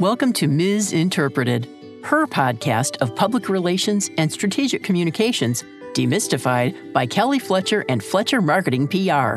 Welcome to Ms. Interpreted, her podcast of public relations and strategic communications, demystified by Kelly Fletcher and Fletcher Marketing PR.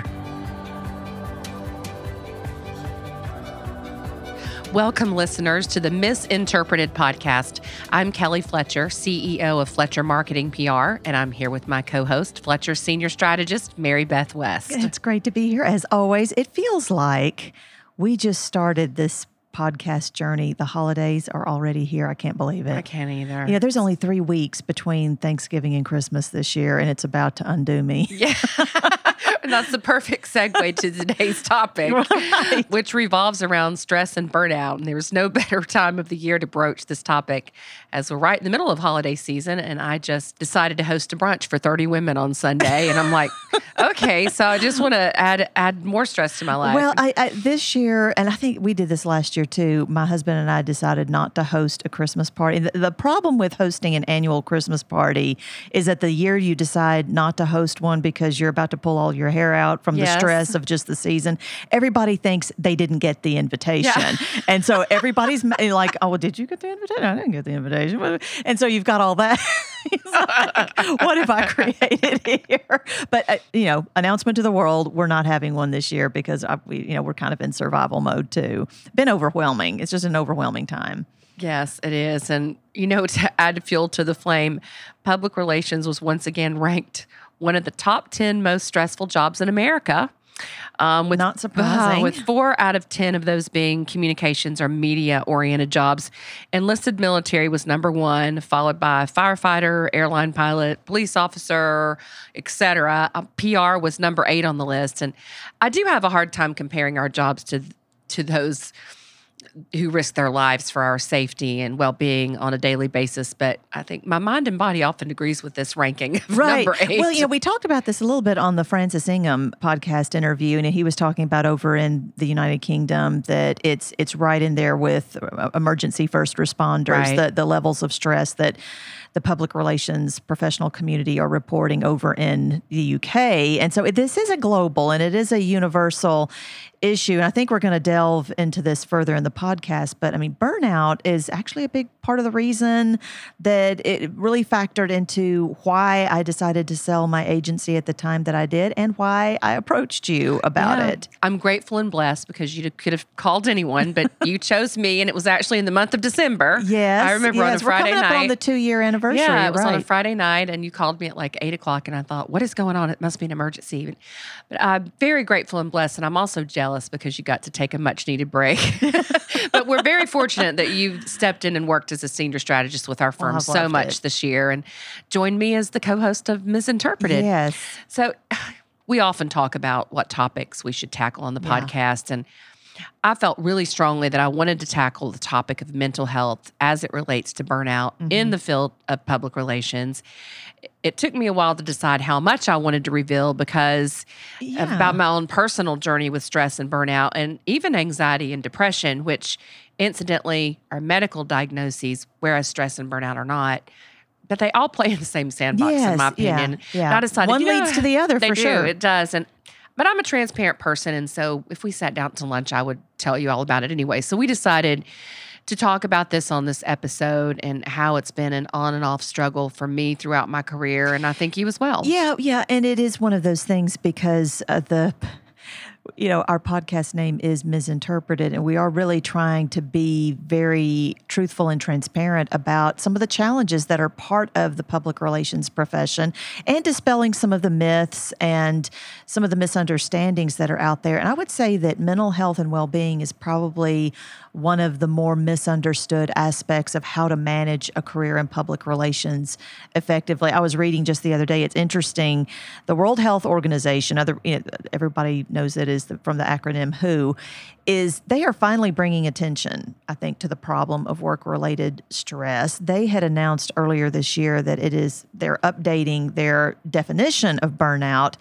Welcome, listeners, to the Misinterpreted podcast. I'm Kelly Fletcher, CEO of Fletcher Marketing PR, and I'm here with my co host, Fletcher Senior Strategist, Mary Beth West. It's great to be here as always. It feels like we just started this podcast journey. The holidays are already here. I can't believe it. I can't either. You know, there's only three weeks between Thanksgiving and Christmas this year, and it's about to undo me. Yeah. and that's the perfect segue to today's topic, right. which revolves around stress and burnout. And there's no better time of the year to broach this topic as we're right in the middle of holiday season. And I just decided to host a brunch for 30 women on Sunday. And I'm like, okay, so I just want to add add more stress to my life. Well, I, I, this year, and I think we did this last year too. My husband and I decided not to host a Christmas party. The, the problem with hosting an annual Christmas party is that the year you decide not to host one because you're about to pull all your hair out from yes. the stress of just the season, everybody thinks they didn't get the invitation, yeah. and so everybody's like, "Oh, well, did you get the invitation? I didn't get the invitation." And so you've got all that. like, what have I created here? But uh, you know, announcement to the world: we're not having one this year because I, we, you know, we're kind of in survival mode too. Been overwhelming. It's just an overwhelming time. Yes, it is. And, you know, to add fuel to the flame, public relations was once again ranked one of the top 10 most stressful jobs in America. Um, with, Not surprising. Uh, with four out of 10 of those being communications or media oriented jobs. Enlisted military was number one, followed by firefighter, airline pilot, police officer, etc. Uh, PR was number eight on the list. And I do have a hard time comparing our jobs to, to those who risk their lives for our safety and well-being on a daily basis. But I think my mind and body often agrees with this ranking. right. Well, you know, we talked about this a little bit on the Francis Ingham podcast interview, and he was talking about over in the United Kingdom that it's it's right in there with uh, emergency first responders, right. the the levels of stress that the public relations professional community are reporting over in the UK. And so this is a global and it is a universal issue. And I think we're going to delve into this further in the podcast. But I mean, burnout is actually a big part of the reason that it really factored into why I decided to sell my agency at the time that I did and why I approached you about yeah. it. I'm grateful and blessed because you could have called anyone, but you chose me. And it was actually in the month of December. Yes. I remember yes. on a Friday we're night. on the two year anniversary anniversary. Yeah, it was right. on a Friday night, and you called me at like eight o'clock, and I thought, what is going on? It must be an emergency. But I'm very grateful and blessed, and I'm also jealous because you got to take a much needed break. but we're very fortunate that you stepped in and worked as a senior strategist with our oh, firm well, so much it. this year, and joined me as the co-host of Misinterpreted. Yes. So we often talk about what topics we should tackle on the yeah. podcast, and I felt really strongly that I wanted to tackle the topic of mental health as it relates to burnout mm-hmm. in the field of public relations. It took me a while to decide how much I wanted to reveal because yeah. about my own personal journey with stress and burnout and even anxiety and depression, which incidentally are medical diagnoses, whereas stress and burnout are not but they all play in the same sandbox, yes, in my opinion. Yeah, yeah. I decided one leads know, to the other for do, sure. It does, and but I'm a transparent person. And so if we sat down to lunch, I would tell you all about it anyway. So we decided to talk about this on this episode and how it's been an on and off struggle for me throughout my career. And I think you as well. Yeah, yeah. And it is one of those things because uh, the you know, our podcast name is Misinterpreted, and we are really trying to be very truthful and transparent about some of the challenges that are part of the public relations profession and dispelling some of the myths and some of the misunderstandings that are out there. And I would say that mental health and well being is probably one of the more misunderstood aspects of how to manage a career in public relations effectively. I was reading just the other day, it's interesting. The World Health Organization, other you know, everybody knows it is the, from the acronym WHO, is they are finally bringing attention, I think, to the problem of work related stress. They had announced earlier this year that it is they're updating their definition of burnout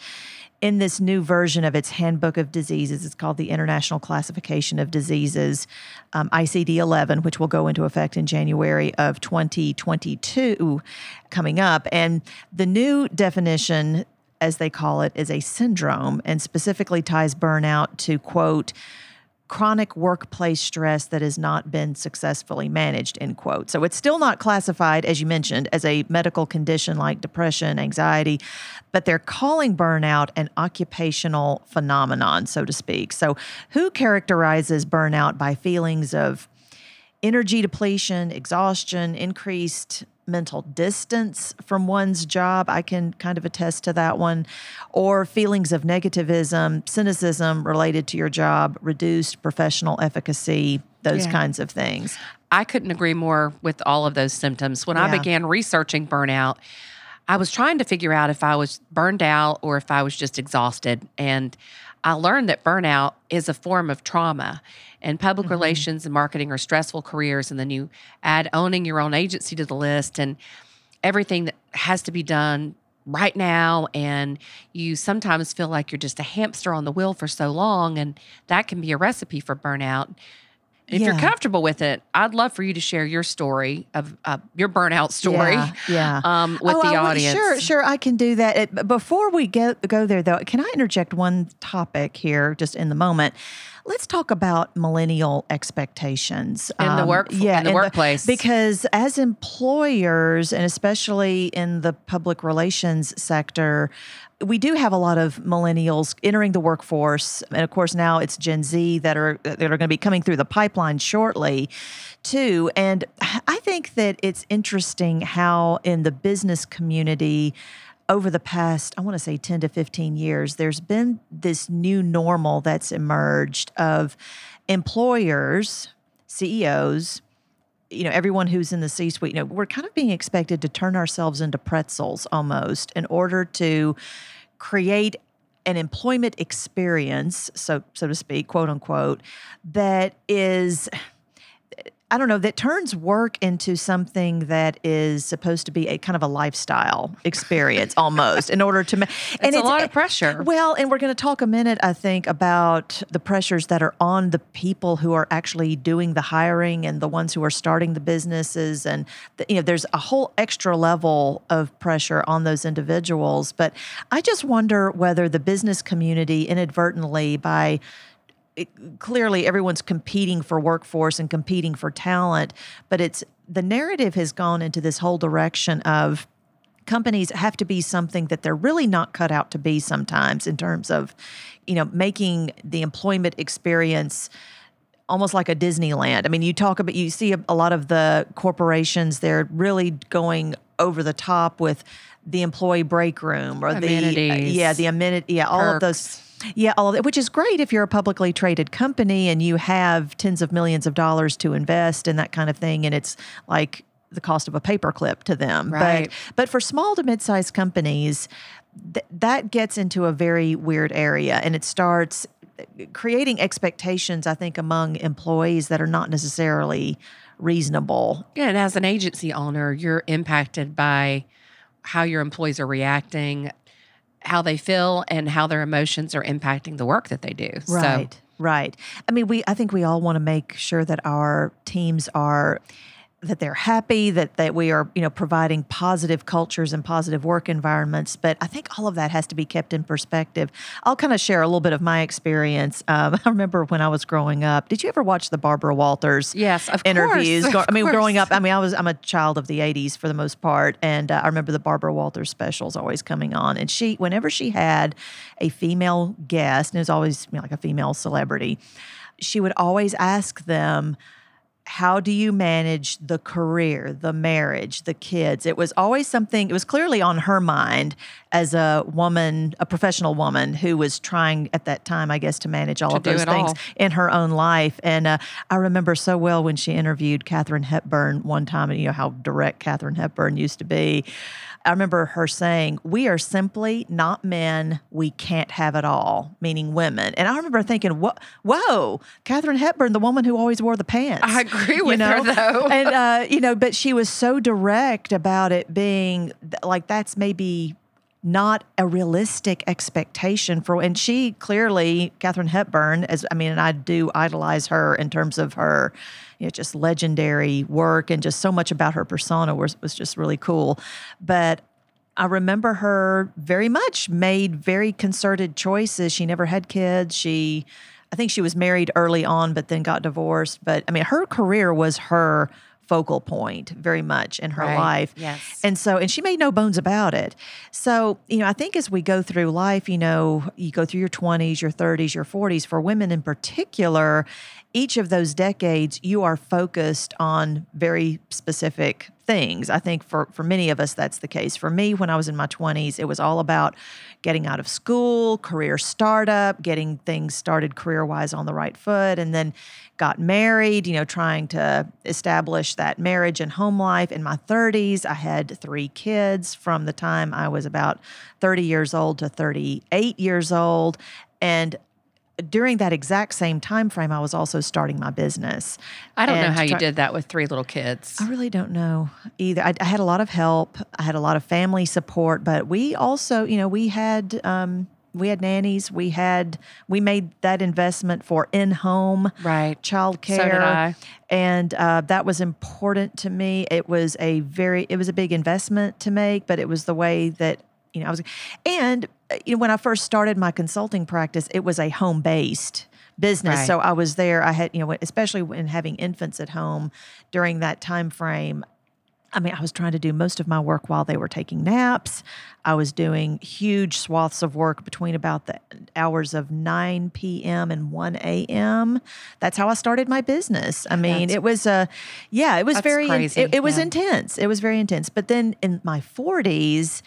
in this new version of its Handbook of Diseases. It's called the International Classification of Diseases, um, ICD 11, which will go into effect in January of 2022 coming up. And the new definition, as they call it, is a syndrome and specifically ties burnout to, quote, chronic workplace stress that has not been successfully managed end quote. So it's still not classified as you mentioned as a medical condition like depression anxiety but they're calling burnout an occupational phenomenon so to speak. So who characterizes burnout by feelings of energy depletion exhaustion increased mental distance from one's job. I can kind of attest to that one. Or feelings of negativism, cynicism related to your job, reduced professional efficacy, those Yeah. kinds of things. I couldn't agree more with all of those symptoms. When I began researching burnout, I was trying to figure out if I was burned out or if I was just exhausted. And I learned that burnout is a form of trauma. And public Mm-hmm. relations and marketing are stressful careers. And then you add owning your own agency to the list and everything that has to be done right now. And you sometimes feel like you're just a hamster on the wheel for so long. And that can be a recipe for burnout. If you're comfortable with it, I'd love for you to share your story of uh, your burnout story Yeah. yeah. um, with Oh, the I audience. Sure, sure, I can do that. It- before we get go there, though, can I interject one topic here, just in the moment? Let's talk about millennial expectations In the um, work- yeah, in the workplace. because as employers, and especially in the public relations sector. We do have a lot of millennials entering the workforce, and of course now it's Gen Z that are that are going to be coming through the pipeline shortly, too. And I think that it's interesting how in the business community over the past, I want to say 10 to 15 years, there's been this new normal that's emerged of employers, CEOs, you know, everyone who's in the C suite, you know, we're kind of being expected to turn ourselves into pretzels almost in order to create an employment experience, so so to speak, quote unquote, that is I don't know, that turns work into something that is supposed to be a kind of a lifestyle experience almost in order to ma- It's a lot of pressure. Well, and we're going to talk a minute I think about the pressures that are on the people who are actually doing the hiring and the ones who are starting the businesses and the, you know there's a whole extra level of pressure on those individuals, but I just wonder whether the business community inadvertently by it, clearly everyone's competing for workforce and competing for talent, but it's the narrative has gone into this whole direction of companies have to be something that they're really not cut out to be sometimes in terms of you know making the employment experience almost like a Disneyland. I mean, you talk about you see a, a lot of the corporations they're really going over the top with the employee break room or the Amenities. yeah, the amenity yeah, all of those yeah, all of it, which is great if you're a publicly traded company and you have tens of millions of dollars to invest and that kind of thing, and it's like the cost of a paperclip to them. Right. But but for small to mid-sized companies, th- that gets into a very weird area, and it starts uh, creating expectations. I think among employees that are not necessarily reasonable. Yeah, and as an agency owner, you're impacted by how your employees are reacting, how they feel, and how their emotions are impacting the work that they do. Right. So Right. I mean, we I think we all want to make sure that our teams are that they're happy, that that we are, you know, providing positive cultures and positive work environments. But I think all of that has to be kept in perspective. I'll kind of share a little bit of my experience. Um, I remember when I was growing up. Did you ever watch the Barbara Walters? Yes, of interviews. course, of I mean, growing up, I mean, I was I'm a child of the '80s for the most part, and uh, I remember the Barbara Walters specials always coming on. And she, whenever she had a female guest, and it was always you know, like a female celebrity, she would always ask them. How do you manage the career, the marriage, the kids? It was always something, it was clearly on her mind as a woman, a professional woman who was trying at that time, I guess, to manage all To of those things all. in her own life. And uh, I remember so well when she interviewed Katharine Hepburn one time, and you know how direct Katharine Hepburn used to be. I remember her saying, We are simply not men. We can't have it all, meaning women. And I remember thinking, Whoa, whoa Katharine Hepburn, the woman who always wore the pants. I agree with you with her, know? though. and, uh, you know, but she was so direct about it being like that's maybe not a realistic expectation for and she clearly Katharine Hepburn as I mean and I do idolize her in terms of her you know just legendary work and just so much about her persona was was just really cool. But I remember her very much made very concerted choices. She never had kids. She I think she was married early on, but then got divorced. But I mean, her career was her focal point very much in her Right. life. Yes. And so, and she made no bones about it. So, you know, I think as we go through life, you know, you go through your 20s, your 30s, your 40s, for women in particular, each of those decades, you are focused on very specific things. I think for, for many of us, that's the case. For me, when I was in my 20s, it was all about getting out of school, career startup, getting things started career wise on the right foot, and then got married, you know, trying to establish that marriage and home life. In my 30s, I had three kids from the time I was about 30 years old to 38 years old. And during that exact same time frame, I was also starting my business. I don't know how you did that with three little kids. I really don't know either. I, I had a lot of help. I had a lot of family support, but we also, you know, we had um, we had nannies. We had we made that investment for in home Right. child So care, did I. and uh, that was important to me. It was a very it was a big investment to make, but it was the way that you know I was. And you know, when I first started my consulting practice, it was a home based business. Right. So I was there. I had you know, especially when having infants at home during that time frame. I mean, I was trying to do most of my work while they were taking naps. I was doing huge swaths of work between about the hours of 9 p.m. and 1 a.m. That's how I started my business. I mean, That's- it was a, yeah, it was very, crazy, it, it was yeah. intense. It was very intense. But then in my 40s,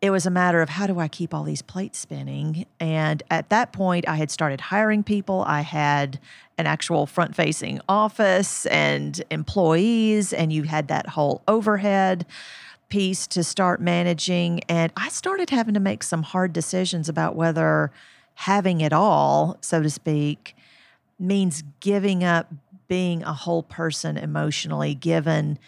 it was a matter of how do I keep all these plates spinning? And at that point, I had started hiring people. I had an actual front facing office and employees, and you had that whole overhead piece to start managing. And I started having to make some hard decisions about whether having it all, so to speak, means giving up being a whole person emotionally, given.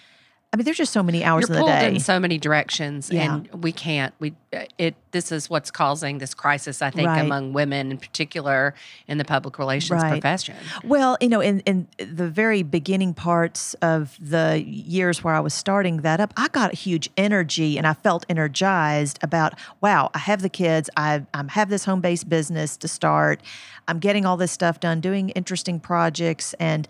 I mean, there's just so many hours You're in the day. in so many directions, Yeah. and we can't. We uh, it. This is what's causing this crisis, I think, Right. among women in particular in the public relations Right. profession. Well, you know, in, in the very beginning parts of the years where I was starting that up, I got huge energy and I felt energized about, wow, I have the kids. I, I have this home based business to start. I'm getting all this stuff done, doing interesting projects. And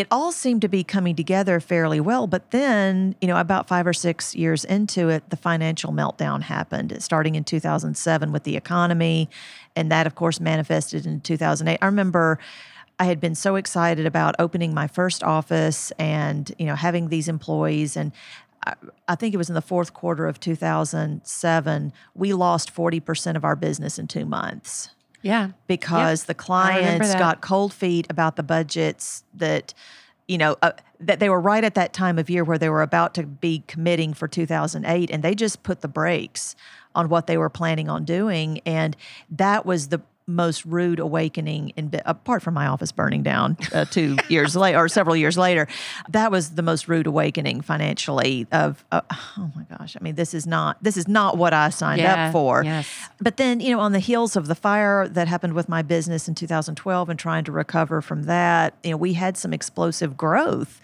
it all seemed to be coming together fairly well. But then, you know, about five or six years into it, the financial meltdown happened, starting in 2007 with the economy. And that, of course, manifested in 2008. I remember. I had been so excited about opening my first office and you know having these employees and I, I think it was in the fourth quarter of 2007 we lost 40% of our business in 2 months Yeah, because the clients got cold feet about the budgets that you know uh, that they were right at that time of year where they were about to be committing for 2008 and they just put the brakes on what they were planning on doing and that was the most rude awakening in apart from my office burning down uh, two years later or several years later that was the most rude awakening financially of uh, oh my gosh i mean this is not this is not what i signed Yeah, up for yes. but then, you know, on the heels of the fire that happened with my business in 2012 and trying to recover from that, you know, we had some explosive growth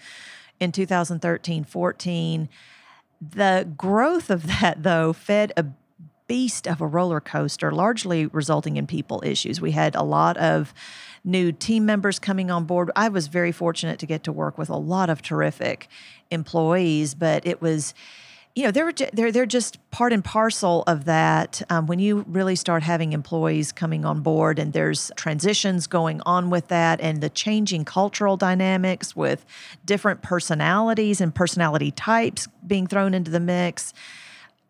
in 2013, 14. The growth of that, though, fed a beast of a roller coaster, largely resulting in people issues. We had a lot of new team members coming on board. I was very fortunate to get to work with a lot of terrific employees, but it was you know they're they're they're just part and parcel of that. Um, when you really start having employees coming on board, and there's transitions going on with that, and the changing cultural dynamics with different personalities and personality types being thrown into the mix.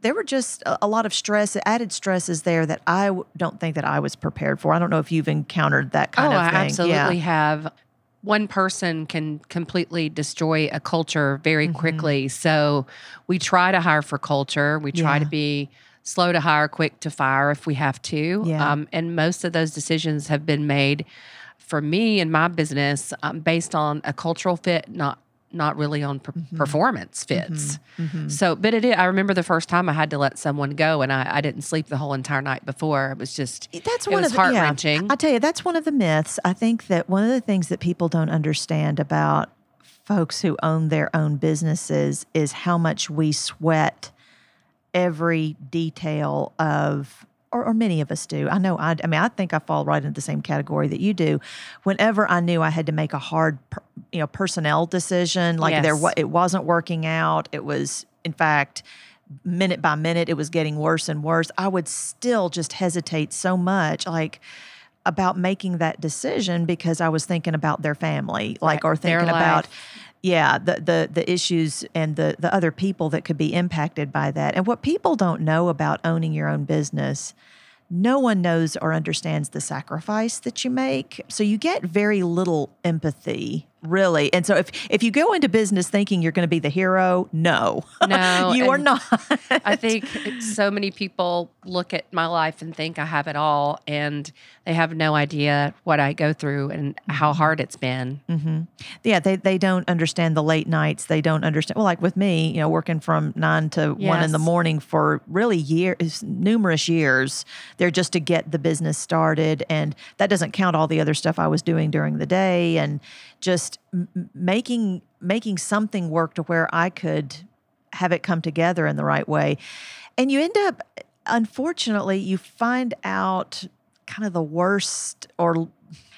There were just a, a lot of stress, added stresses there that I w- don't think that I was prepared for. I don't know if you've encountered that kind oh, of I thing. absolutely Yeah. have. One person can completely destroy a culture very Mm-hmm. quickly. So we try to hire for culture. We try Yeah. to be slow to hire, quick to fire if we have to. Yeah. Um, and most of those decisions have been made for me and my business um, based on a cultural fit, not not really on per- Mm-hmm. performance fits. So, but it is, I remember the first time I had to let someone go and I, I didn't sleep the whole entire night before. It was just, That's it one was of the, heart yeah. wrenching. I tell you, that's one of the myths. I think that one of the things that people don't understand about folks who own their own businesses is how much we sweat every detail of or, or many of us do. I know. I, I mean, I think I fall right into the same category that you do. Whenever I knew I had to make a hard, per, you know, personnel decision, like there, Yes. wa- it wasn't working out. It was, in fact, minute by minute, it was getting worse and worse. I would still just hesitate so much, like about making that decision because I was thinking about their family, like, or thinking about. Yeah the, the the issues and the the other people that could be impacted by that. And what people don't know about owning your own business no one knows or understands the sacrifice that you make. So you get very little empathy really? And so if if you go into business thinking you're going to be the hero no. No, you are not. I think so many people look at my life and think I have it all, and they have no idea what I go through and how Mm-hmm. hard it's been. yeah they, they don't understand the late nights. They don't understand well like with me you know working from nine to one in the morning for really years numerous years they're just to get the business started and that doesn't count all the other stuff i was doing during the day and just m- m- making making something work to where i could have it come together in the right way. And you end up unfortunately you find out kind of the worst or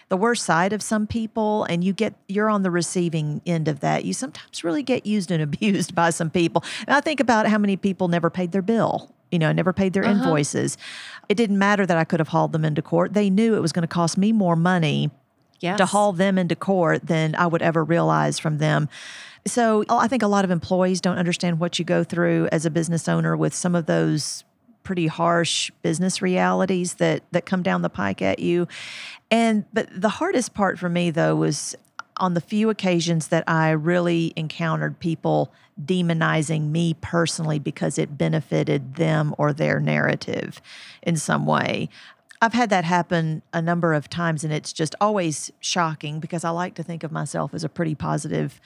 the worst side of some people and you get you're on the receiving end of that. You sometimes really get used and abused by some people. And i think about how many people never paid their bill you know never paid their uh-huh. invoices. It didn't matter that i could have hauled them into court. They knew it was going to cost me more money Yes. to haul them into court than I would ever realize from them. So I think a lot of employees don't understand what you go through as a business owner with some of those pretty harsh business realities that that come down the pike at you. And but the hardest part for me though was on the few occasions that I really encountered people demonizing me personally because it benefited them or their narrative in some way. I've had that happen a number of times, and it's just always shocking because I like to think of myself as a pretty positive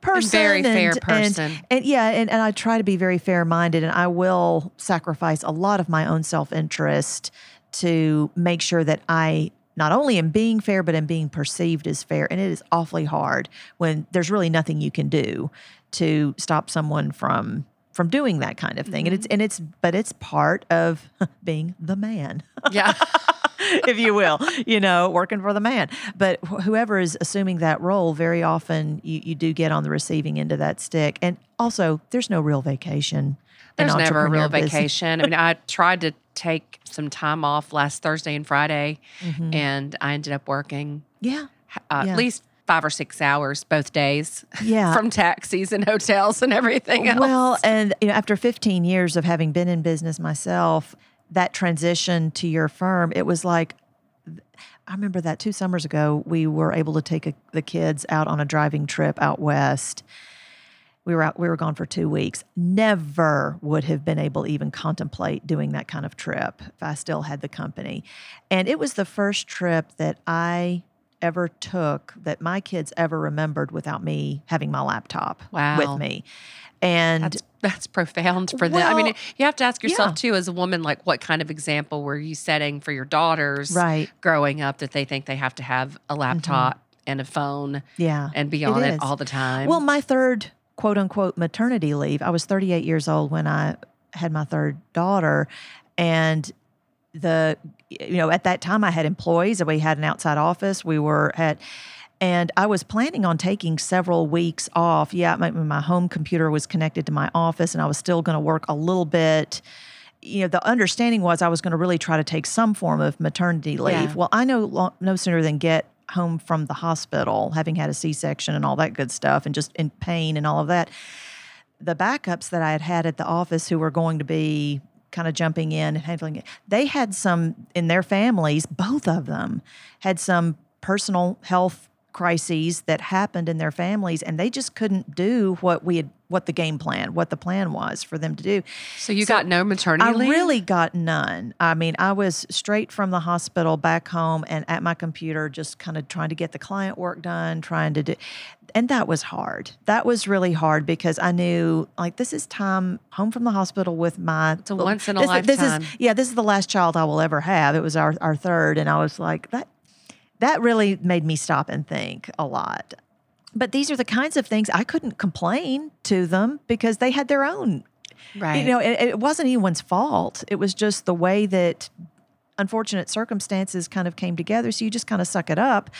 person, very fair and- person. and, and yeah, and, and I try to be very fair minded, and I will sacrifice a lot of my own self interest to make sure that I not only am being fair, but am being perceived as fair. And it is awfully hard when there's really nothing you can do to stop someone from from doing that kind of thing. And it's and it's but it's part of being the man yeah. if you will, you know, working for the man. But wh- whoever is assuming that role, very often you, you do get on the receiving end of that stick. And also, there's no real vacation. There's never a real business. vacation. I mean, I tried to take some time off last Thursday and Friday, and I ended up working Yeah. uh, Yeah. at least five or six hours both days. Yeah. from taxis and hotels and everything else. Well, and you know, after 15 years of having been in business myself, that transition to your firm, it was like I remember that two summers ago, we were able to take a, the kids out on a driving trip out west. We were out, we were gone for two weeks. Never would have been able to even contemplate doing that kind of trip if I still had the company. And it was the first trip that I ever took that my kids ever remembered without me having my laptop Wow. with me. And that's that's profound for them. I mean, you have to ask yourself yeah. too, as a woman, like what kind of example were you setting for your daughters, Right. Mm-hmm. growing up, that they think they have to have a laptop and a phone, yeah, and be it on it is. all the time. Well, my third quote unquote maternity leave, I was 38 years old when I had my third daughter. And the, you know, at that time I had employees, and we had an outside office, we were at, and I was planning on taking several weeks off. Yeah, my, my home computer was connected to my office and I was still going to work a little bit. You know, the understanding was I was going to really try to take some form of maternity leave. Yeah. Well, I know no sooner than get home from the hospital, having had a C section and all that good stuff, and just in pain and all of that. The backups that I had had at the office who were going to be kind of jumping in and handling it, they had some in their families, both of them had some personal health crises that happened in their families and they just couldn't do what we had what the game plan what the plan was for them to do so you got no maternity I leave. really got none. I mean, I was straight from the hospital back home and at my computer, just kind of trying to get the client work done, trying to do. And that was hard. That was really hard because I knew like this is time home from the hospital with my. It's a once in a this, This lifetime. is yeah. This is the last child I will ever have. It was our our third, and I was like that. That really made me stop and think a lot. But these are the kinds of things I couldn't complain to them because they had their own Right. You know, it, it wasn't anyone's fault. It was just the way that unfortunate circumstances kind of came together. So you just kind of suck it up.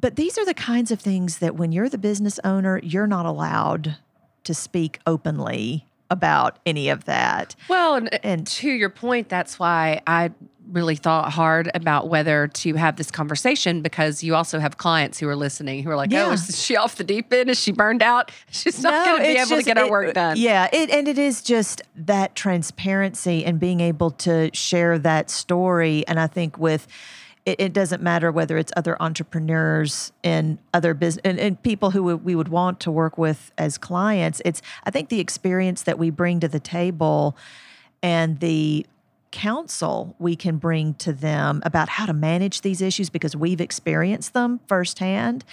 But these are the kinds of things that when you're the business owner, you're not allowed to speak openly about any of that. Well, and, uh, And- to your point, that's why I really thought hard about whether to have this conversation because you also have clients who are listening who are like, oh, Yeah. "Oh, is she off the deep end? Is she burned out? She's not going to be able just- to get her it- work done." Yeah, it, and it is just that transparency and being able to share that story. And I think with it, it doesn't matter whether it's other entrepreneurs and other business and, and people who we would want to work with as clients. It's I think the experience that we bring to the table and the counsel we can bring to them about how to manage these issues because we've experienced them firsthand.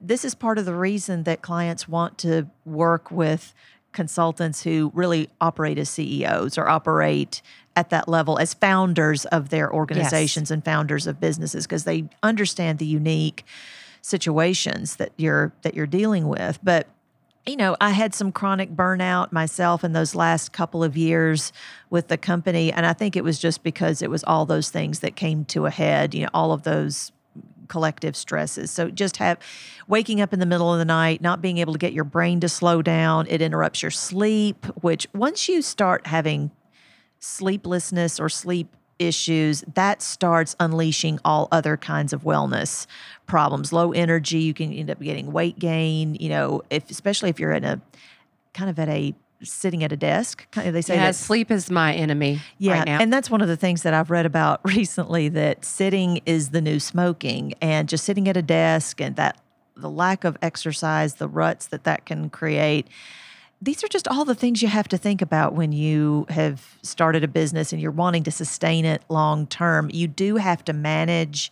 This is part of the reason that clients want to work with consultants who really operate as CEOs or operate at that level as founders of their organizations and founders of businesses because they understand the unique situations that you're that you're dealing with. But you know, I had some chronic burnout myself in those last couple of years with the company. And I think it was just because it was all those things that came to a head, you know, all of those collective stresses. So just have waking up in the middle of the night, not being able to get your brain to slow down, it interrupts your sleep, which once you start having sleeplessness or sleep issues, that starts unleashing all other kinds of wellness problems. Low energy, you can end up getting weight gain, you know, if especially if you're in a kind of at a sitting at a desk. Kind of, they say Yeah, that sleep is my enemy yeah, right now. and that's one of the things that I've read about recently that sitting is the new smoking, and just sitting at a desk and that the lack of exercise, the ruts that that can create. These are just all the things you have to think about when you have started a business and you're wanting to sustain it long term. You do have to manage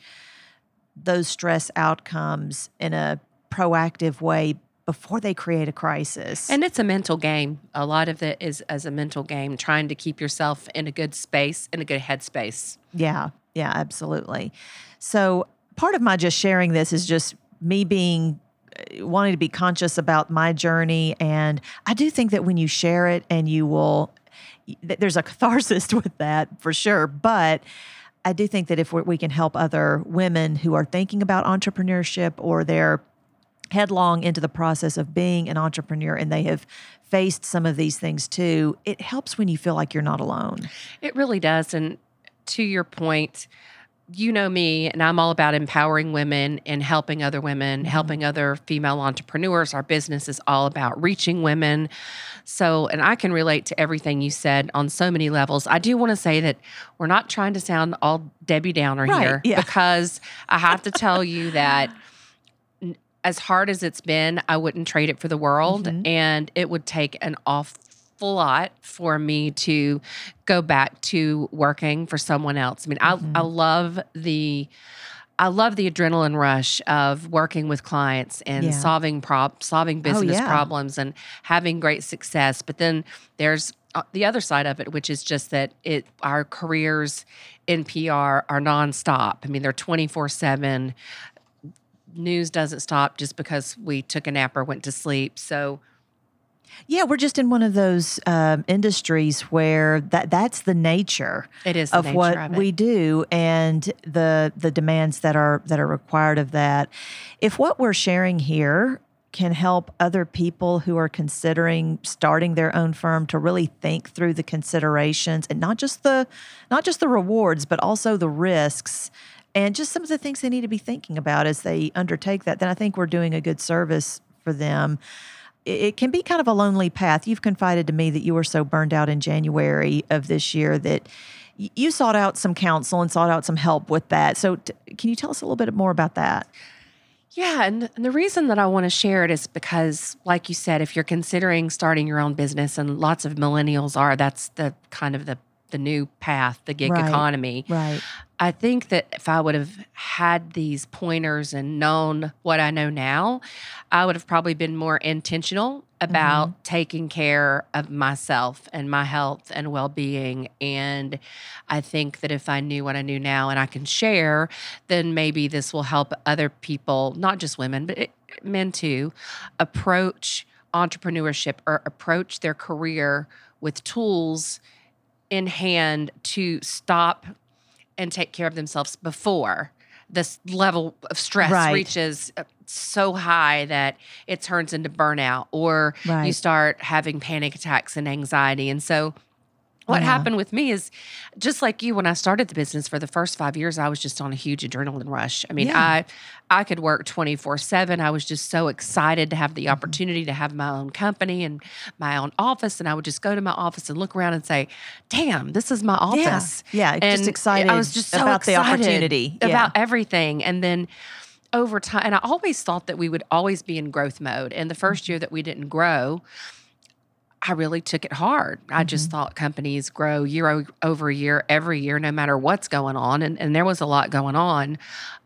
those stress outcomes in a proactive way before they create a crisis. And it's a mental game. A lot of it is as a mental game, trying to keep yourself in a good space, in a good headspace. Yeah, yeah, absolutely. So part of my just sharing this is just me being wanting to be conscious about my journey and I do think that when you share it and you will there's a catharsis with that for sure, but I do think that if we can help other women who are thinking about entrepreneurship or they're headlong into the process of being an entrepreneur and they have faced some of these things too, it helps when you feel like you're not alone. It really does. And to your point, you know me, and I'm all about empowering women and helping other women, mm-hmm. helping other female entrepreneurs. Our business is all about reaching women. So, and I can relate to everything you said on so many levels. I do want to say that we're not trying to sound all Debbie Downer Right, here yeah. because I have to tell you that as hard as it's been, I wouldn't trade it for the world. Mm-hmm. And it would take an awful lot for me to go back to working for someone else. I mean, I, I love the. I love the adrenaline rush of working with clients and Yeah. solving prob solving business yeah. problems and having great success. But then there's uh, the other side of it, which is just that it our careers in PR are nonstop. I mean, they're twenty four seven. News doesn't stop just because we took a nap or went to sleep. So Yeah, we're just in one of those um, industries where that that's the nature it is the of nature what of we do and the the demands that are that are required of that. If what we're sharing here can help other people who are considering starting their own firm to really think through the considerations and not just the not just the rewards but also the risks and just some of the things they need to be thinking about as they undertake that then I think we're doing a good service for them it can be kind of a lonely path. You've confided to me that you were so burned out in January of this year that you sought out some counsel and sought out some help with that. So, t- can you tell us a little bit more about that? Yeah, and, and the reason that I want to share it is because, like you said, if you're considering starting your own business, and lots of millennials are, that's the kind of the the new path, the gig Right. economy. Right. I think that if I would have had these pointers and known what I know now, I would have probably been more intentional about mm-hmm. taking care of myself and my health and well being. And I think that if I knew what I knew now and I can share, then maybe this will help other people, not just women, but it, men too, approach entrepreneurship or approach their career with tools in hand to stop and take care of themselves before this level of stress Right. reaches uh, so high that it turns into burnout or you start having panic attacks and anxiety. And so what Yeah. happened with me is just like you when I started the business for the first 5 years I was just on a huge adrenaline rush. I mean, Yeah. I I could work 24/7. I was just so excited to have the Mm-hmm. opportunity to have my own company and my own office and I would just go to my office and look around and say, "Damn, this is my office." Yeah, just And excited I was just so about the opportunity. Yeah. about everything. And then over time, and I always thought that we would always be in growth mode. And the Mm-hmm. first year that we didn't grow, I really took it hard. I Mm-hmm. just thought companies grow year over year, every year, no matter what's going on. And, and there was a lot going on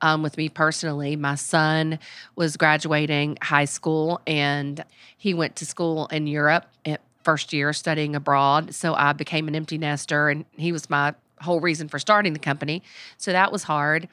um, with me personally. My son was graduating high school and he went to school in Europe at first year studying abroad. So I became an empty nester and he was my whole reason for starting the company. So that was hard.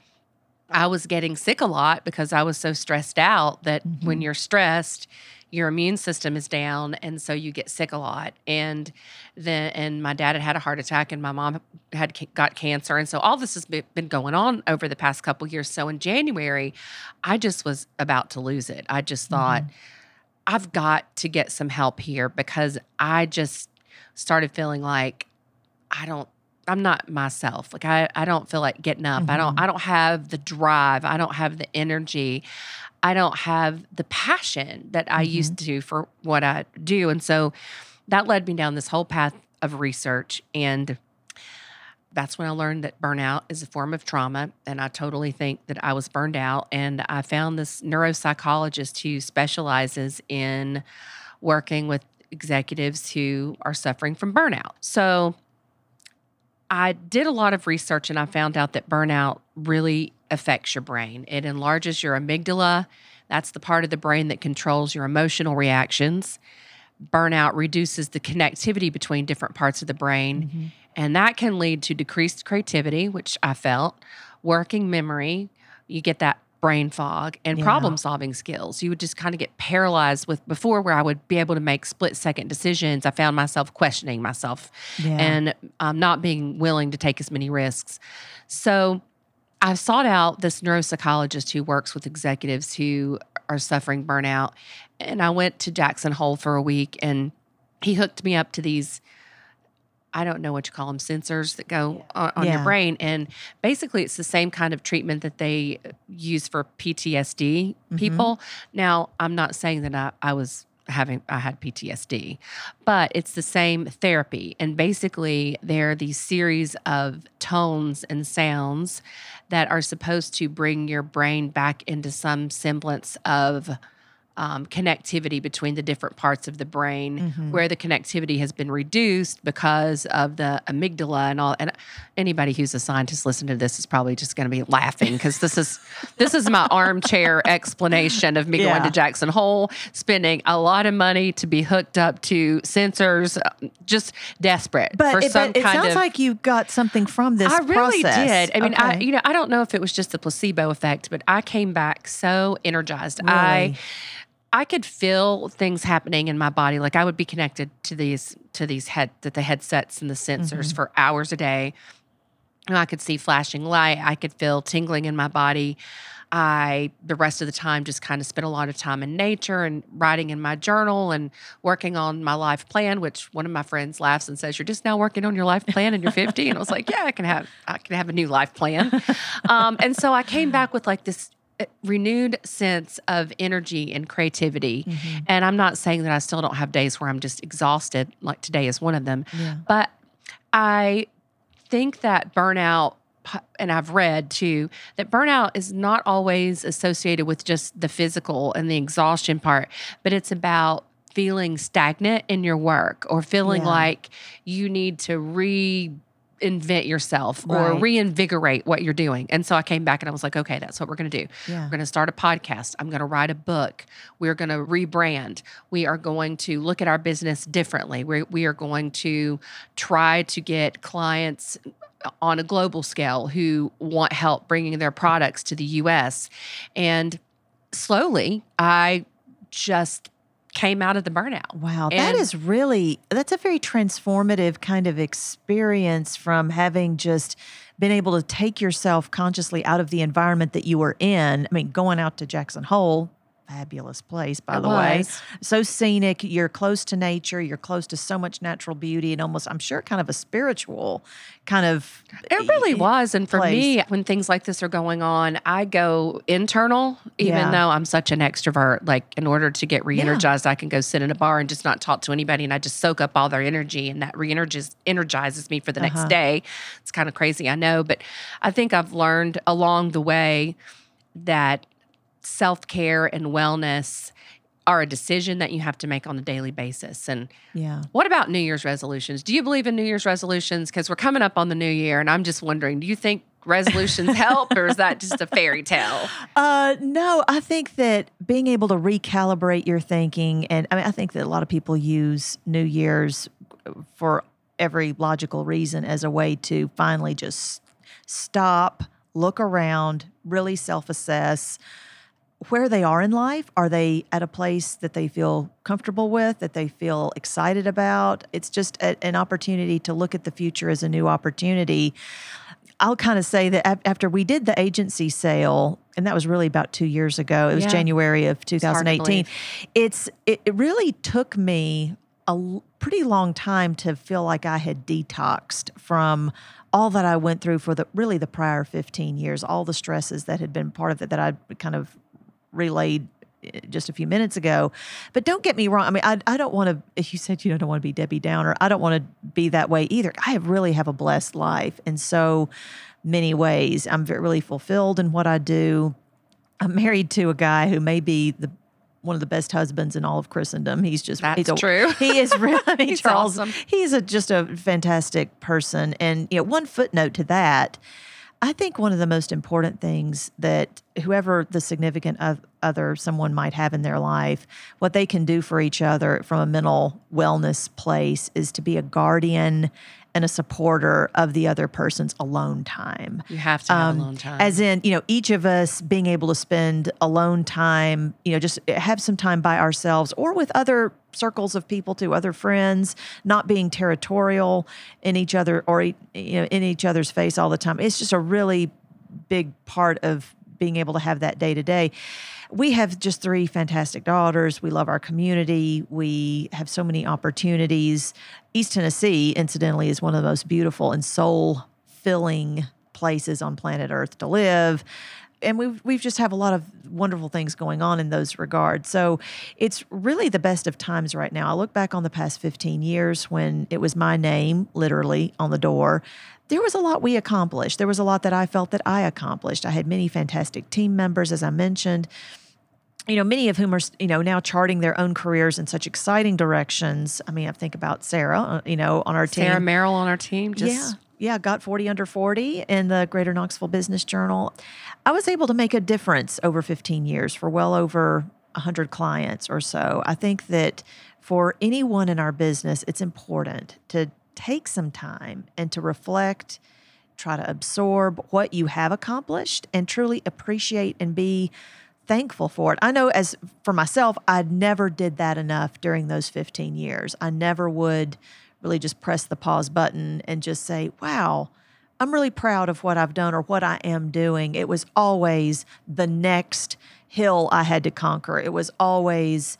I was getting sick a lot because I was so stressed out that when you're stressed, your immune system is down and so you get sick a lot. And then and my dad had had a heart attack and my mom had got cancer. And so all this has been going on over the past couple years. So in January I just was about to lose it. I just thought mm-hmm. I've got to get some help here because I just started feeling like I don't I'm not myself. Like I, I don't feel like getting up. I don't mm-hmm. I don't have the drive. I don't have the energy. I don't have the passion that I used mm-hmm. to for what I do. And so that led me down this whole path of research and that's when I learned that burnout is a form of trauma. And I totally think that I was burned out. And I found this neuropsychologist who specializes in working with executives who are suffering from burnout. So I did a lot of research and I found out that burnout really affects your brain. It enlarges your amygdala. That's the part of the brain that controls your emotional reactions. Burnout reduces the connectivity between different parts of the brain, mm-hmm. and that can lead to decreased creativity, which I felt, working memory. You get that brain fog and Yeah. problem solving skills. You would just kind of get paralyzed with before where I would be able to make split second decisions. I found myself questioning myself Yeah. and um, not being willing to take as many risks. So I sought out this neuropsychologist who works with executives who are suffering burnout. And I went to Jackson Hole for a week and he hooked me up to these. I don't know what you call them, sensors that go on, on Yeah. your brain. And basically, it's the same kind of treatment that they uh, use for PTSD mm-hmm. people. Now, I'm not saying that I, I was having, I had PTSD, but it's the same therapy. And basically, there are these series of tones and sounds that are supposed to bring your brain back into some semblance of um, connectivity between the different parts of the brain Mm-hmm. where the connectivity has been reduced because of the amygdala and all and anybody who's a scientist listening to this is probably just going to be laughing because this is this is my armchair explanation of me going to Jackson Hole spending a lot of money to be hooked up to sensors uh, just desperate but for it, some but it kind sounds of like you got something from this I really process. did. I mean, I you know, I don't know if it was just the placebo effect, but I came back so energized. Really? I could feel things happening in my body. Like I would be connected to these to these head that the headsets and the sensors Mm-hmm. for hours a day. And I could see flashing light. I could feel tingling in my body. I the rest of the time just kind of spent a lot of time in nature and writing in my journal and working on my life plan. Which one of my friends laughs and says, "You're just now working on your life plan and you're 50." And I was like, "Yeah, I can have I can have a new life plan." Um, and so I came back with like this renewed sense of energy and creativity. Mm-hmm. And I'm not saying that I still don't have days where I'm just exhausted, like today is one of them. Yeah. But I think that burnout, and I've read too, that burnout is not always associated with just the physical and the exhaustion part, but it's about feeling stagnant in your work or feeling Yeah. like you need to reinvent yourself or reinvigorate what you're doing. And so I came back and I was like, okay, that's what we're going to do. Yeah. We're going to start a podcast. I'm going to write a book. We're going to rebrand. We are going to look at our business differently. We, we are going to try to get clients on a global scale who want help bringing their products to the US. And slowly, I just came out of the burnout. Wow, that And- is really that's a very transformative kind of experience from having just been able to take yourself consciously out of the environment that you were in. I mean, going out to Jackson Hole, fabulous place by It the way. So scenic, you're close to nature, you're close to so much natural beauty and almost I'm sure kind of a spiritual kind of It really was. And for me, when things like this are going on, I go internal, even Yeah. though I'm such an extrovert. Like, in order to get re energized, I can go sit in a bar and just not talk to anybody. And I just soak up all their energy. And that re energizes me for the Uh-huh. next day. It's kind of crazy, I know. But I think I've learned along the way that self care and wellness are a decision that you have to make on a daily basis. And yeah. what about New Year's resolutions? Do you believe in New Year's resolutions? Because we're coming up on the new year, and I'm just wondering, do you think resolutions help, or is that just a fairy tale? Uh, no, I think that being able to recalibrate your thinking, and I mean, I think that a lot of people use New Year's for every logical reason as a way to finally just stop, look around, really self assess where they are in life. Are they at a place that they feel comfortable with, that they feel excited about? It's just a, an opportunity to look at the future as a new opportunity. I'll kind of say that after we did the agency sale, and that was really about two years ago. It was Yeah. January of 2018. believe. It's it, it really took me a pretty long time to feel like I had detoxed from all that I went through for the really the prior 15 years, all the stresses that had been part of it that I kind of relayed eh, just a few minutes ago. But don't get me wrong. I mean, I, I don't want to, if you said you don't want to be Debbie Downer, I don't want to be that way either. I have really have a blessed life in so many ways. I'm very, really fulfilled in what I do. I'm married to a guy who may be the one of the best husbands in all of Christendom. He's just That's he's a, true. He is really I mean, He's Charles. awesome. He's a, just a fantastic person. And you know, one footnote to that, I think one of the most important things that whoever the significant other someone might have in their life, what they can do for each other from a mental wellness place is to be a guardian and a supporter of the other person's alone time. You have to have Um, alone time. As in, you know, each of us being able to spend alone time, you know, just have some time by ourselves or with other circles of people too, other friends, not being territorial in each other or you know in each other's face all the time. It's just a really big part of being able to have that day to day. We have just three fantastic daughters. We love our community. We have so many opportunities. East Tennessee, incidentally, is one of the most beautiful and soul filling places on planet Earth to live. And we've, we've just have a lot of wonderful things going on in those regards. So it's really the best of times right now. I look back on the past 15 years when it was my name literally on the door. There was a lot we accomplished. There was a lot that I felt that I accomplished. I had many fantastic team members, as I mentioned you know, many of whom are, you know, now charting their own careers in such exciting directions. I mean, I think about Sarah, uh, you know, on our Sarah team. Sarah Merrill on our team. Just yeah, yeah, got 40 under 40 in the Greater Knoxville Business Journal. I was able to make a difference over 15 years for well over 100 clients or so. I think that for anyone in our business, it's important to take some time and to reflect, try to absorb what you have accomplished, and truly appreciate and be thankful for it. I know as for myself, I never did that enough during those 15 years. I never would really just press the pause button and just say, wow, I'm really proud of what I've done or what I am doing. It was always the next hill I had to conquer. It was always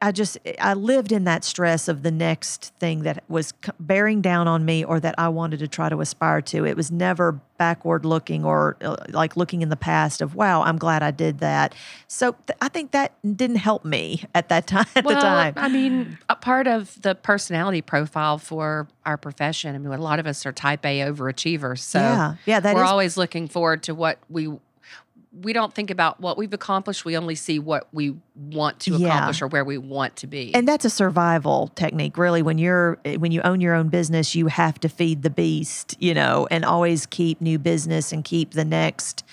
I just I lived in that stress of the next thing that was bearing down on me or that I wanted to try to aspire to. It was never backward looking or uh, like looking in the past of wow, I'm glad I did that. So th- I think that didn't help me at that time at well, the time. I mean, a part of the personality profile for our profession. I mean, a lot of us are type A overachievers. So yeah, yeah, that we're is always looking forward to what we we don't think about what we've accomplished. We only see what we want to Yeah. accomplish or where we want to be. and that's a survival technique really when you're when you own your own business you have to feed the beast you know and always keep new business and keep the next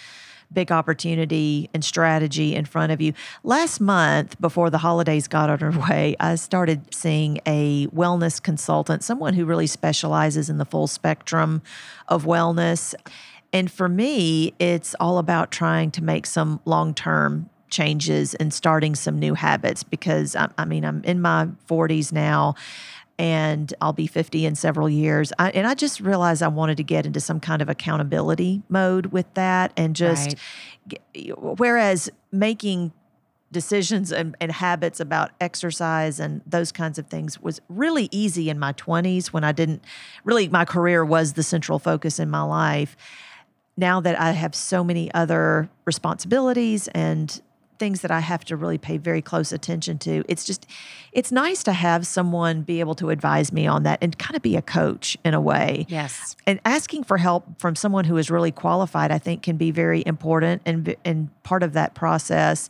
big opportunity and strategy in front of you last month before the holidays got underway i started seeing a wellness consultant someone who really specializes in the full spectrum of wellness and for me it's all about trying to make some long-term changes and starting some new habits because I, I mean, I'm in my 40s now and I'll be 50 in several years. I, and I just realized I wanted to get into some kind of accountability mode with that and just, Right. whereas making decisions and, and habits about exercise and those kinds of things was really easy in my 20s when I didn't really, my career was the central focus in my life. Now that I have so many other responsibilities and things that I have to really pay very close attention to, it's just, it's nice to have someone be able to advise me on that and kind of be a coach in a way Yes. and asking for help from someone who is really qualified, I think, can be very important and and part of that process.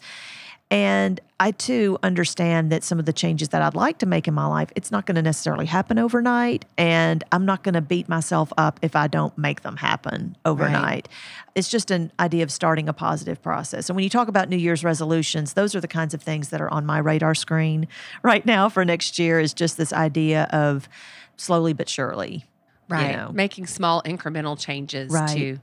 And I too understand that some of the changes that I'd like to make in my life, it's not going to necessarily happen overnight, and I'm not going to beat myself up if I don't make them happen overnight. It's just an idea of starting a positive process. And when you talk about New Year's resolutions, those are the kinds of things that are on my radar screen right now for next year. Is just this idea of slowly but surely, you Right. know. Making small incremental changes Right. to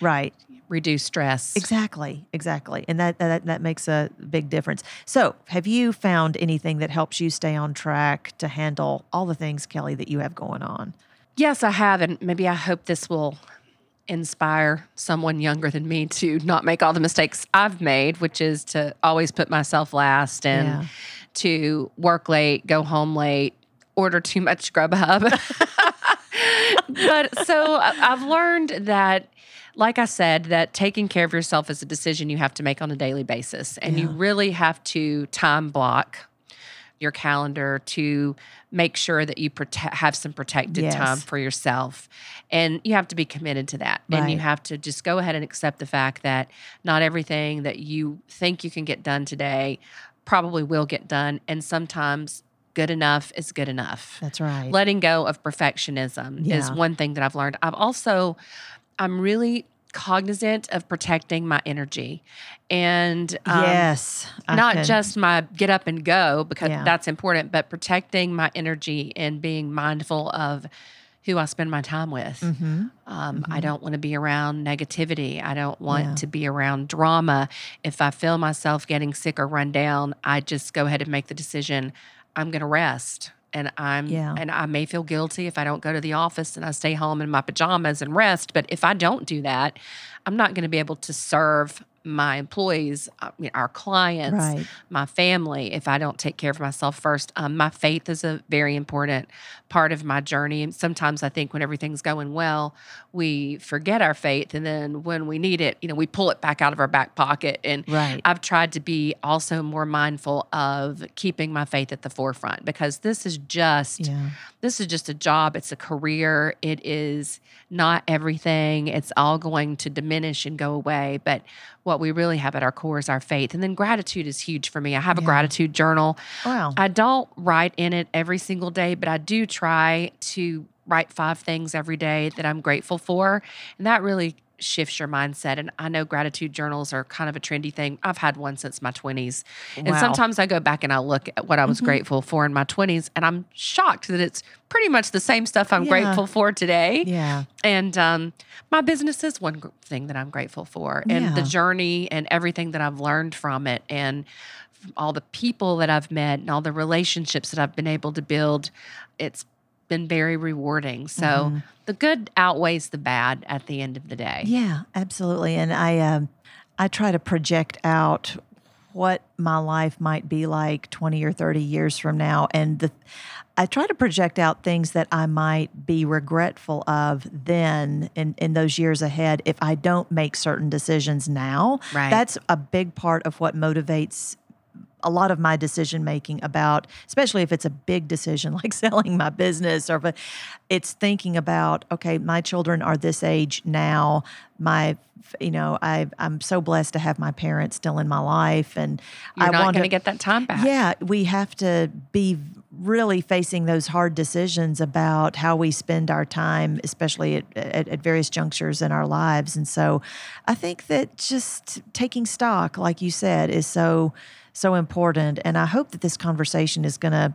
right? Reduce stress. Exactly, exactly, and that, that that makes a big difference. So, have you found anything that helps you stay on track to handle all the things, Kelly, that you have going on? Yes, I have. And maybe I hope this will inspire someone younger than me to not make all the mistakes I've made, which is to always put myself last and Yeah. to work late, go home late, order too much Grubhub. but so I- I've learned that, like I said, that taking care of yourself is a decision you have to make on a daily basis. And you really have to time block your calendar to make sure that you prote- have some protected time for yourself. And you have to be committed to that. And you have to just go ahead and accept the fact that not everything that you think you can get done today probably will get done. And sometimes good enough is good enough That's right. letting go of perfectionism is one thing that I've learned. I've also, I'm really cognizant of protecting my energy and um, yes, I not just my get up and go because Yeah. that's important, but protecting my energy and being mindful of who I spend my time with. Mhm. Um, I don't want to be around negativity. I don't want Yeah. to be around drama. If I feel myself getting sick or run down, I just go ahead and make the decision. I'm going to rest. And I'm Yeah. and I may feel guilty if I don't go to the office and I stay home in my pajamas and rest. But if I don't do that, I'm not going to be able to serve my employees, uh, our clients, Right. my family if I don't take care of myself first. Um, my faith is a very important part of my journey. And sometimes I think when everything's going well, we forget our faith. And then when we need it, you know, we pull it back out of our back pocket. And Right. I've tried to be also more mindful of keeping my faith at the forefront because this is just Yeah. this is just a job it's a career it is not everything it's all going to diminish and go away but what we really have at our core is our faith and then gratitude is huge for me i have a Yeah. gratitude journal Wow. i don't write in it every single day but i do try to write five things every day that i'm grateful for and that really shifts your mindset and i know gratitude journals are kind of a trendy thing. I've had one since my 20s and sometimes i go back and i look at what i was grateful for in my 20s and i'm shocked that it's pretty much the same stuff i'm Yeah. grateful for today. Yeah. and um, my business is one thing that i'm grateful for and the journey and everything that i've learned from it and all the people that i've met and all the relationships that i've been able to build it's been very rewarding so Mm-hmm. the good outweighs the bad at the end of the day Yeah, absolutely. And I um, I try to project out what my life might be like 20 or 30 years from now and the I try to project out things that I might be regretful of then in, in those years ahead if I don't make certain decisions now. Right. That's a big part of what motivates a lot of my decision making about, especially if it's a big decision like selling my business or if it's thinking about, okay, my children are this age now. My, you know, I, I'm so blessed to have my parents still in my life, and you're I not want going to get that time back yeah, we have to be really facing those hard decisions about how we spend our time, especially at, at, at various junctures in our lives. And so I think that just taking stock, like you said, is so, so important. And I hope that this conversation is going to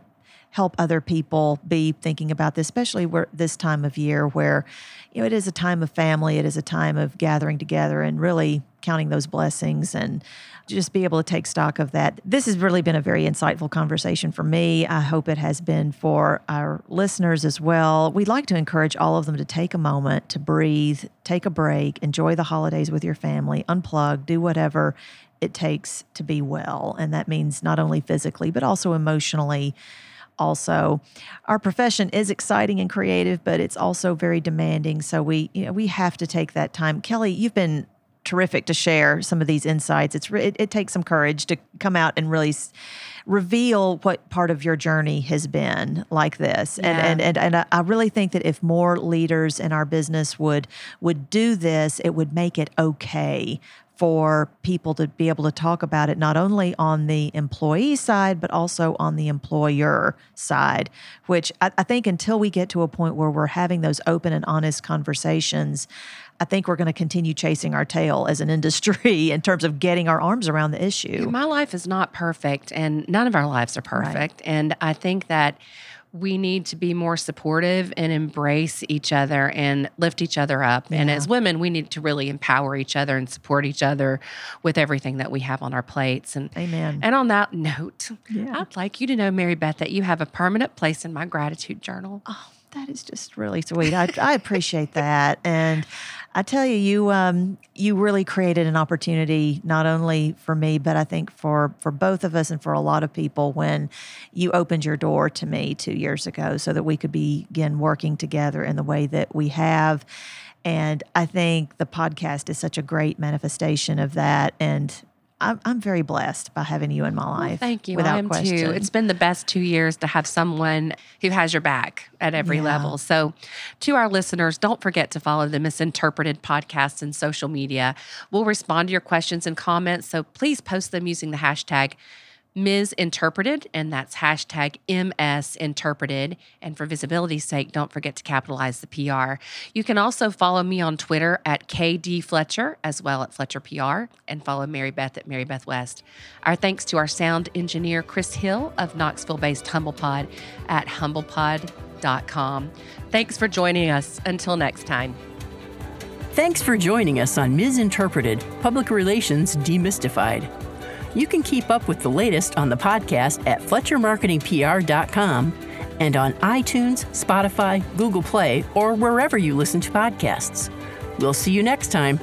help other people be thinking about this, especially where this time of year where, you know, it is a time of family, it is a time of gathering together and really counting those blessings and just be able to take stock of that. This has really been a very insightful conversation for me. I hope it has been for our listeners as well. We'd like to encourage all of them to take a moment to breathe, take a break, enjoy the holidays with your family, unplug, do whatever it takes to be well. And that means not only physically, but also emotionally also our profession is exciting and creative but it's also very demanding so we you know we have to take that time kelly you've been terrific to share some of these insights. It's it, it takes some courage to come out and really s- reveal what part of your journey has been like this. Yeah. And and and, and I really think that if more leaders in our business would would do this, it would make it okay for people to be able to talk about it not only on the employee side but also on the employer side which I, I think until we get to a point where we're having those open and honest conversations I think we're going to continue chasing our tail as an industry in terms of getting our arms around the issue. My life is not perfect, and none of our lives are perfect. And I think that we need to be more supportive and embrace each other and lift each other up. And as women, we need to really empower each other and support each other with everything that we have on our plates. And Amen. And on that note, Yeah. I'd like you to know, Mary Beth, that you have a permanent place in my gratitude journal. Oh, that is just really sweet. I, I appreciate that, and I tell you, you um, you really created an opportunity not only for me, but I think for for both of us and for a lot of people when you opened your door to me two years ago, so that we could begin working together in the way that we have. And I think the podcast is such a great manifestation of that, and. I'm, I'm very blessed by having you in my life. Thank you. Without I am question. too. It's been the best two years to have someone who has your back at every Yeah. level. So, to our listeners, don't forget to follow the Misinterpreted podcast and social media. We'll respond to your questions and comments. So, please post them using the hashtag Ms. Interpreted, and that's hashtag MS Interpreted. And for visibility's sake, don't forget to capitalize the PR. You can also follow me on Twitter at KD Fletcher, as well at Fletcher PR, and follow Mary Beth at Mary Beth West. Our thanks to our sound engineer, Chris Hill of Knoxville based HumblePod at humblepod.com. Thanks for joining us. Until next time. Thanks for joining us on Misinterpreted Public Relations Demystified. You can keep up with the latest on the podcast at FletcherMarketingPR.com and on iTunes, Spotify, Google Play, or wherever you listen to podcasts. We'll see you next time.